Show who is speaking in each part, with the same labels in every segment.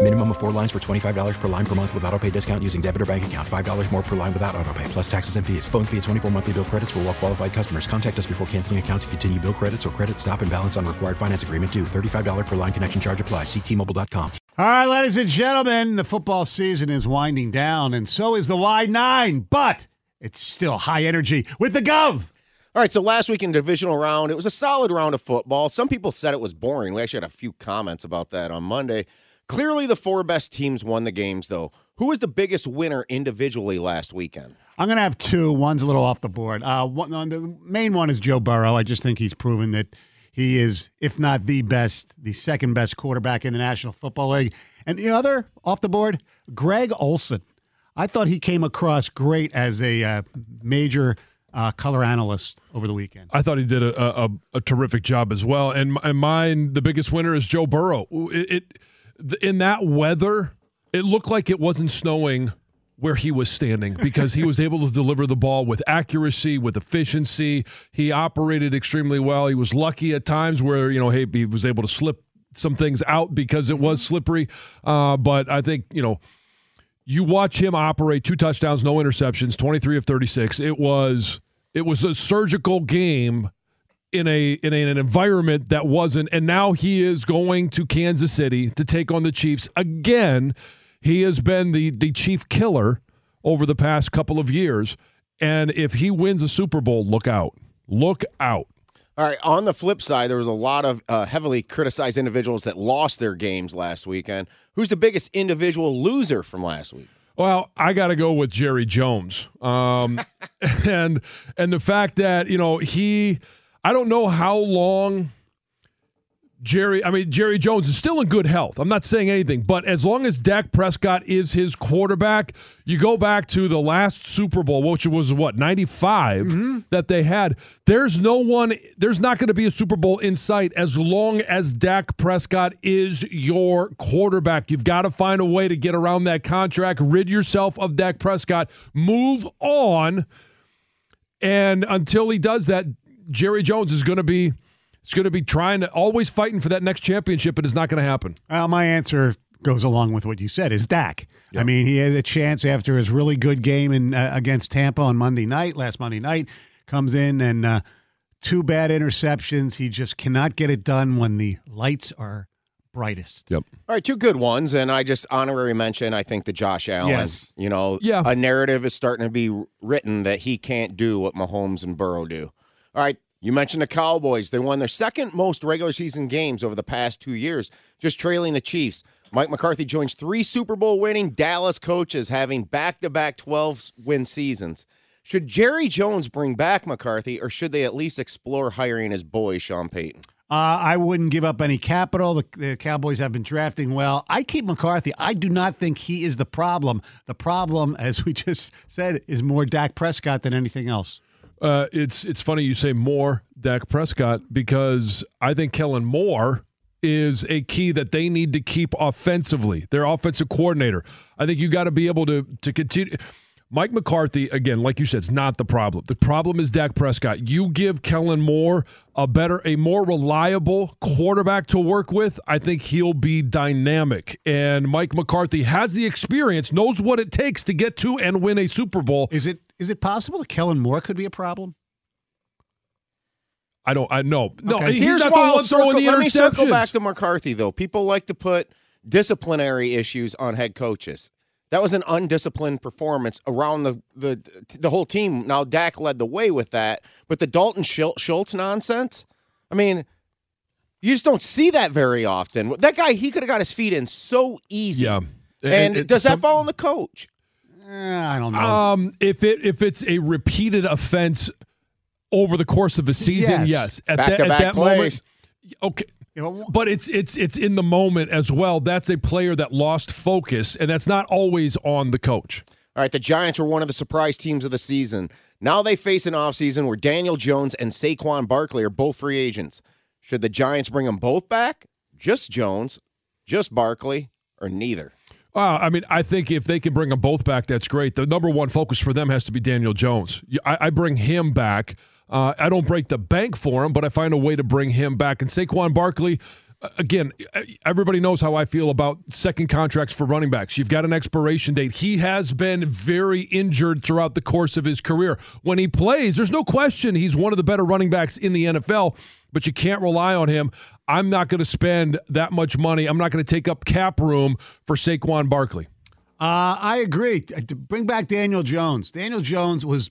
Speaker 1: Minimum of four lines for $25 per line per month with auto pay discount using debit or bank account. $5 more per line without auto pay, plus taxes and fees. Phone fee at 24 monthly bill credits for all well qualified customers. Contact us before canceling account to continue bill credits or credit stop and balance on required finance agreement due. $35 per line connection charge apply. Ctmobile.com.
Speaker 2: All right, ladies and gentlemen, the football season is winding down, and so is the Y9, but it's still high energy with the Gov.
Speaker 3: All right, so last week in divisional round, it was a solid round of football. Some people said it was boring. We actually had a few comments about that on Monday. Clearly, the four best teams won the games, though. Who was the biggest winner individually last weekend?
Speaker 2: I'm going to have two. One's a little off the board. Uh, one, the main one is Joe Burrow. I just think he's proven that he is, if not the best, the second best quarterback in the National Football League. And the other off the board, Greg Olsen. I thought he came across great as a uh, major uh, color analyst over the weekend.
Speaker 4: I thought he did a, a, a terrific job as well. And, and mine, the biggest winner is Joe Burrow. It, it in that weather, it looked like it wasn't snowing where he was standing because he was able to deliver the ball with accuracy, with efficiency. He operated extremely well. He was lucky at times where, you know, hey, he was able to slip some things out because it was slippery. Uh, but I think, you know, you watch him operate two touchdowns, no interceptions, 23 of 36. It was it was a surgical game in a in an environment that wasn't and now he is going to Kansas City to take on the Chiefs again he has been the, the chief killer over the past couple of years. And if he wins a Super Bowl, look out. Look out.
Speaker 3: All right. On the flip side, there was a lot of uh, heavily criticized individuals that lost their games last weekend. Who's the biggest individual loser from last week?
Speaker 4: Well, I got to go with Jerry Jones, um, and and the fact that you know he, I don't know how long Jerry, I mean, Jerry Jones is still in good health. I'm not saying anything, but as long as Dak Prescott is his quarterback, you go back to the last Super Bowl, which was what, 95 mm-hmm. that they had. There's no one, there's not going to be a Super Bowl in sight as long as Dak Prescott is your quarterback. You've got to find a way to get around that contract, rid yourself of Dak Prescott, move on. And until he does that, Jerry Jones is going to be it's going to be trying to always fighting for that next championship, but it's not going to happen.
Speaker 2: Well, my answer goes along with what you said is Dak. Yep. I mean, he had a chance after his really good game in uh, against Tampa on Monday night, last Monday night, comes in and uh, two bad interceptions. He just cannot get it done when the lights are brightest.
Speaker 4: Yep.
Speaker 3: All right, two good ones, and I just honorary mention. I think the Josh Allen.
Speaker 2: Yes.
Speaker 3: You know,
Speaker 4: yeah.
Speaker 3: a narrative is starting to be written that he can't do what Mahomes and Burrow do. All right, you mentioned the Cowboys. They won their second most regular season games over the past two years, just trailing the Chiefs. Mike McCarthy joins three Super Bowl winning Dallas coaches having back to back 12 win seasons. Should Jerry Jones bring back McCarthy, or should they at least explore hiring his boy, Sean Payton?
Speaker 2: Uh, I wouldn't give up any capital. The, the, Cowboys have been drafting well. I keep McCarthy. I do not think he is the problem. The problem, as we just said, is more Dak Prescott than anything else.
Speaker 4: Uh, it's it's funny you say more Dak Prescott because I think Kellen Moore is a key that they need to keep offensively. Their offensive coordinator. I think you got to be able to to continue. Mike McCarthy, again, like you said, is not the problem. The problem is Dak Prescott. You give Kellen Moore a better, a more reliable quarterback to work with, I think he'll be dynamic. And Mike McCarthy has the experience, knows what it takes to get to and win a Super Bowl.
Speaker 2: Is it is it possible that Kellen Moore could be a problem?
Speaker 4: I don't. I know. No,
Speaker 2: Okay.
Speaker 4: he's
Speaker 3: Here's
Speaker 4: not
Speaker 3: why
Speaker 4: the
Speaker 3: I'll
Speaker 4: one throwing
Speaker 3: circle,
Speaker 4: the
Speaker 3: let me circle back to McCarthy though. People like to put disciplinary issues on head coaches. That was an undisciplined performance around the the the whole team. Now Dak led the way with that, but the Dalton Schultz nonsense. I mean, you just don't see that very often. That guy, he could have got his feet in so easy.
Speaker 4: Yeah.
Speaker 3: And,
Speaker 4: it-
Speaker 3: does that fall on the coach?
Speaker 2: Eh, I don't know.
Speaker 4: Um, if it if it's a repeated offense over the course of a season,
Speaker 2: Yes.
Speaker 4: yes. At
Speaker 3: Back
Speaker 4: that,
Speaker 3: to
Speaker 4: at
Speaker 3: back
Speaker 4: that
Speaker 3: plays.
Speaker 4: moment, okay.
Speaker 2: You know,
Speaker 4: But it's it's it's in the moment as well. That's a player that lost focus, and that's not always on the coach.
Speaker 3: All right, the Giants were one of the surprise teams of the season. Now they face an offseason where Daniel Jones and Saquon Barkley are both free agents. Should the Giants bring them both back? Just Jones, just Barkley, or neither?
Speaker 4: I mean, I think if they can bring them both back, that's great. The number one focus for them has to be Daniel Jones. I, I bring him back. Uh, I don't break the bank for him, but I find a way to bring him back. And Saquon Barkley, again, everybody knows how I feel about second contracts for running backs. You've got an expiration date. He has been very injured throughout the course of his career. When he plays, there's no question he's one of the better running backs in the NFL, but you can't rely on him. I'm not going to spend that much money. I'm not going to take up cap room for Saquon Barkley.
Speaker 2: Uh, I agree. To Bring back Daniel Jones. Daniel Jones was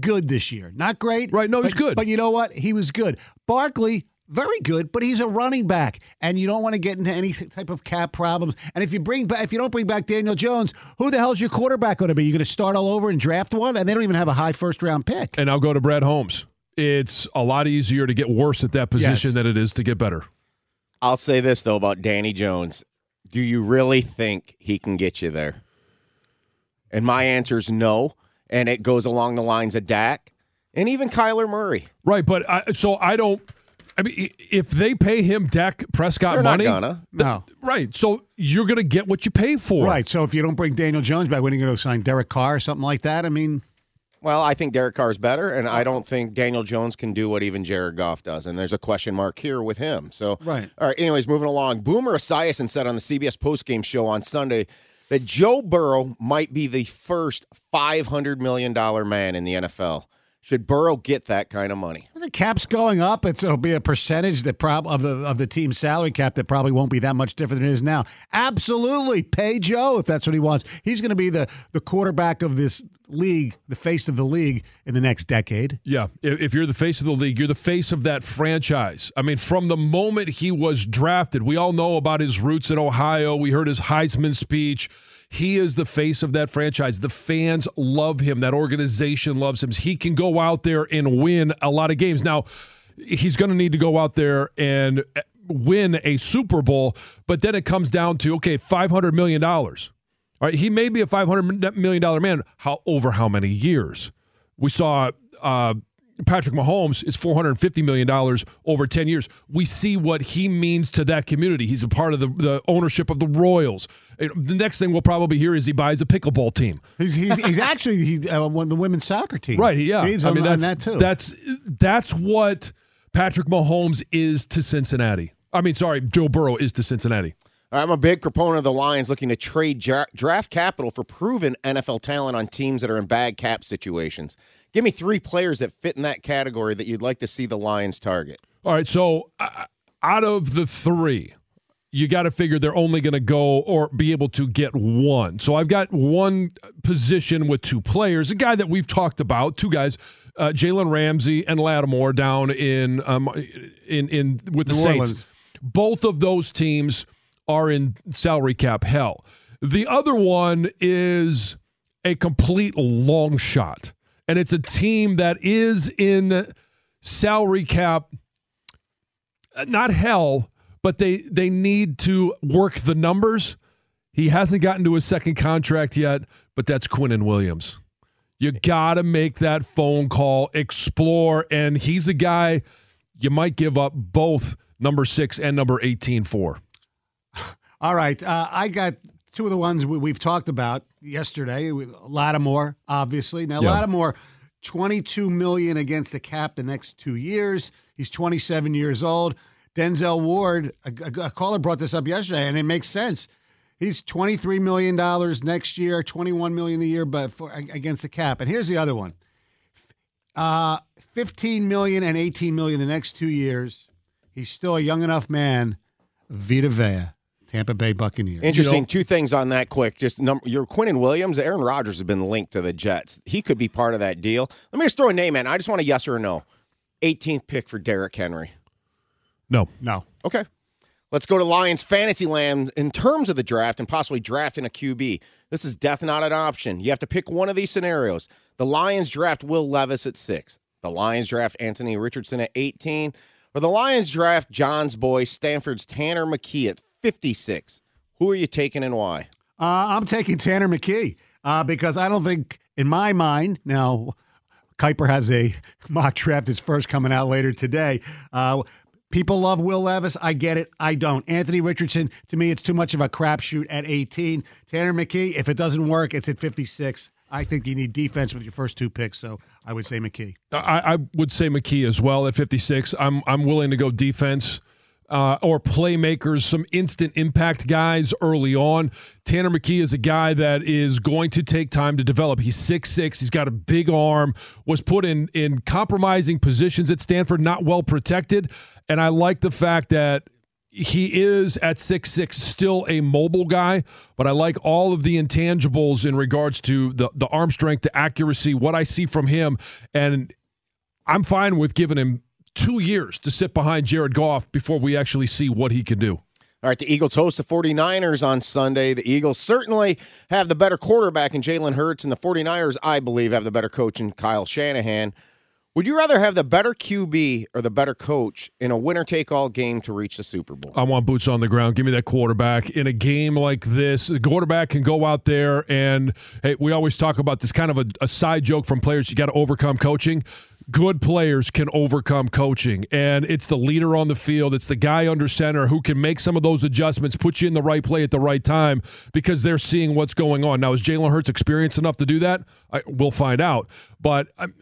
Speaker 2: good this year. Not great.
Speaker 4: Right, no, he's
Speaker 2: but-
Speaker 4: good.
Speaker 2: But you know what? He was good. Barkley, very good, but he's a running back, and you don't want to get into any type of cap problems. And if you bring back, if you don't bring back Daniel Jones, who the hell's your quarterback going to be? You're going to start all over and draft one, and they don't even have a high first round pick.
Speaker 4: And I'll go to Brad Holmes. It's a lot easier to get worse at that position
Speaker 2: Yes.
Speaker 4: than it is to get better.
Speaker 3: I'll say this though about Danny Jones. Do you really think he can get you there? And my answer is no. And it goes along the lines of Dak and even Kyler Murray.
Speaker 4: Right, but I, so I don't. I mean, if they pay him Dak Prescott
Speaker 3: They're not
Speaker 4: money,
Speaker 3: gonna.
Speaker 2: No.
Speaker 4: right? So you're going to get what you pay for.
Speaker 2: Right. So if you don't bring Daniel Jones back, when are you going to sign Derek Carr or something like that? I mean,
Speaker 3: Well, I think Derek Carr is better, and I don't think Daniel Jones can do what even Jared Goff does. And there's a question mark here with him. So,
Speaker 2: Right.
Speaker 3: All right. Anyways, moving along. Boomer Esiason said on the CBS postgame show on Sunday that Joe Burrow might be the first $500 million man in the NFL. Should Burrow get that kind of money?
Speaker 2: the cap's going up. It's, it'll be a percentage that prob of the of the team's salary cap that probably won't be that much different than it is now. Absolutely, pay Joe if that's what he wants. He's going to be the the quarterback of this league, the face of the league in the next decade.
Speaker 4: Yeah, if, if you're the face of the league, you're the face of that franchise. I mean, from the moment he was drafted, we all know about his roots in Ohio. We heard his Heisman speech. He is the face of that franchise. The fans love him. That organization loves him. He can go out there and win a lot of games. Now, he's going to need to go out there and win a Super Bowl, but then it comes down to okay, $500 million. All right, he may be a $500 million man. How over how many years? We saw uh, Patrick Mahomes is $450 million over 10 years. We see what he means to that community. He's a part of the, the ownership of the Royals. The next thing we'll probably hear is he buys a pickleball team.
Speaker 2: He's, he's, he's actually he uh, won the women's soccer team.
Speaker 4: Right, yeah.
Speaker 2: He's
Speaker 4: I
Speaker 2: on,
Speaker 4: mean,
Speaker 2: on
Speaker 4: that's,
Speaker 2: that too.
Speaker 4: That's, that's what Patrick Mahomes is to Cincinnati. I mean, sorry, Joe Burrow is to Cincinnati.
Speaker 3: I'm a big proponent of the Lions looking to trade dra- draft capital for proven NFL talent on teams that are in bad cap situations. Give me three players that fit in that category that you'd like to see the Lions target.
Speaker 4: All right, so uh, out of the three, you got to figure they're only going to go or be able to get one. So I've got one position with two players, a guy that we've talked about, two guys, uh, Jalen Ramsey and Lattimore down in um, in in with the
Speaker 2: New
Speaker 4: Saints.
Speaker 2: Orleans.
Speaker 4: Both of those teams are in salary cap hell. The other one is a complete long shot, and it's a team that is in salary cap uh, not hell, but they they need to work the numbers. He hasn't gotten to his second contract yet, but that's Quinnen Williams. You got to make that phone call, explore, and he's a guy you might give up both number six and number 18 for.
Speaker 2: All right, uh, I got two of the ones we, we've talked about yesterday. Lattimore, obviously. Now,
Speaker 4: Yeah.
Speaker 2: Lattimore, 22 million against the cap the next two years. He's 27 years old. Denzel Ward, a, a- a caller brought this up yesterday, and it makes sense. He's 23 million dollars next year, 21 million a year, but for against the cap. And here's the other one. Uh, 15 million and 18 million the next two years. He's still a young enough man. Vita Vea, Tampa Bay Buccaneers.
Speaker 3: Interesting. Two things on that quick. Just number, your Quinnen Williams, Aaron Rodgers has been linked to the Jets. He could be part of that deal. Let me just throw a name in. I just want a yes or a no. 18th pick for Derrick Henry.
Speaker 4: No.
Speaker 2: No.
Speaker 3: Okay. Let's go to Lions fantasy land in terms of the draft and possibly drafting a QB. This is death not an option. You have to pick one of these scenarios. The Lions draft Will Levis at six. The Lions draft Anthony Richardson at 18. Or the Lions draft John's boy, Stanford's Tanner McKee at 56. Who are you taking and why?
Speaker 2: Uh, I'm taking Tanner McKee uh, because I don't think, in my mind, now Kiper has a mock draft, his first coming out later today. Uh, people love Will Levis. I get it. I don't. Anthony Richardson, to me, it's too much of a crapshoot at 18. Tanner McKee, if it doesn't work, it's at 56. I think you need defense with your first two picks, so I would say McKee.
Speaker 4: I, I would say McKee as well at 56. I'm I'm willing to go defense. Uh, or playmakers, some instant impact guys early on. Tanner McKee is a guy that is going to take time to develop. He's six he's got a big arm, was put in in compromising positions at Stanford, not well protected. And I like the fact that he is at six six still a mobile guy, but I like all of the intangibles in regards to the, the arm strength, the accuracy, what I see from him. And I'm fine with giving him two years to sit behind Jared Goff before we actually see what he can do.
Speaker 3: All right, the Eagles host the 49ers on Sunday. The Eagles certainly have the better quarterback in Jalen Hurts, and the 49ers, I believe, have the better coach in Kyle Shanahan. Would you rather have the better QB or the better coach in a winner take all game to reach the Super Bowl?
Speaker 4: I want boots on the ground. Give me that quarterback. In a game like this, the quarterback can go out there and, hey, we always talk about this kind of a, a side joke from players. You got to overcome coaching. Good players can overcome coaching, and it's the leader on the field. It's the guy under center who can make some of those adjustments, put you in the right play at the right time because they're seeing what's going on. Now, is Jalen Hurts experienced enough to do that? I, we'll find out. But um,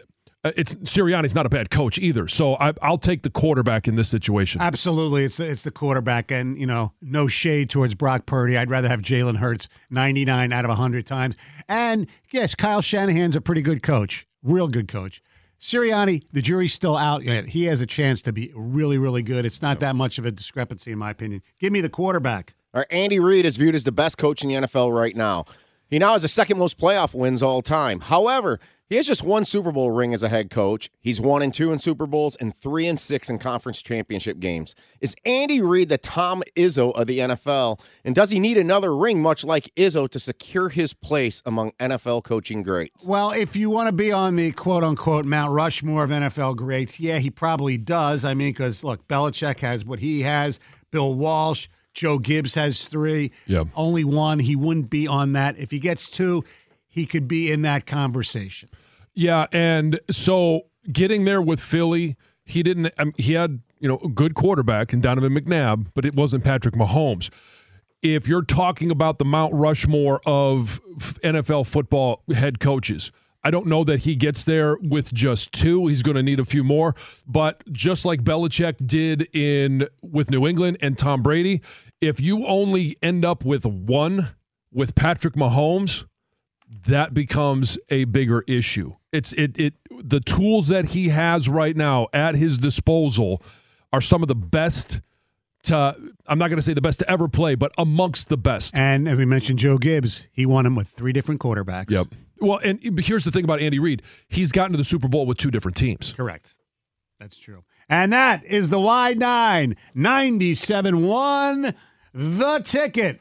Speaker 4: it's Sirianni's not a bad coach either, so I, I'll take the quarterback in this situation.
Speaker 2: Absolutely, it's the, it's the quarterback, and you know, no shade towards Brock Purdy. I'd rather have Jalen Hurts ninety nine out of hundred times. And yes, Kyle Shanahan's a pretty good coach, real good coach. Sirianni, the jury's still out yet. He has a chance to be really, really good. It's not that much of a discrepancy, in my opinion. Give me the quarterback.
Speaker 3: All right, Andy Reid is viewed as the best coach in the NFL right now. He now has the second most playoff wins all time. However, he has just one Super Bowl ring as a head coach. He's one and two in Super Bowls and three and six in conference championship games. Is Andy Reid the Tom Izzo of the NFL? And does he need another ring, much like Izzo, to secure his place among NFL coaching greats?
Speaker 2: Well, if you want to be on the quote unquote Mount Rushmore of NFL greats, yeah, he probably does. I mean, because look, Belichick has what he has, Bill Walsh, Joe Gibbs has three,
Speaker 4: Yep.
Speaker 2: only one. He wouldn't be on that. If he gets two, he could be in that conversation.
Speaker 4: Yeah, and so getting there with Philly, he didn't. Um, he had you know a good quarterback in Donovan McNabb, but it wasn't Patrick Mahomes. If you're talking about the Mount Rushmore of NFL football head coaches, I don't know that he gets there with just two. He's going to need a few more. But just like Belichick did in with New England and Tom Brady, if you only end up with one with Patrick Mahomes, that becomes a bigger issue. It's it it the tools that he has right now at his disposal are some of the best to I'm not going to say the best to ever play, but amongst the best.
Speaker 2: And as we mentioned, Joe Gibbs, he won him with three different quarterbacks. Yep.
Speaker 4: Well, and here's the thing about Andy Reid. He's gotten to the Super Bowl with two different teams.
Speaker 2: Correct. That's true. And that is the wide nine 97 1, the ticket.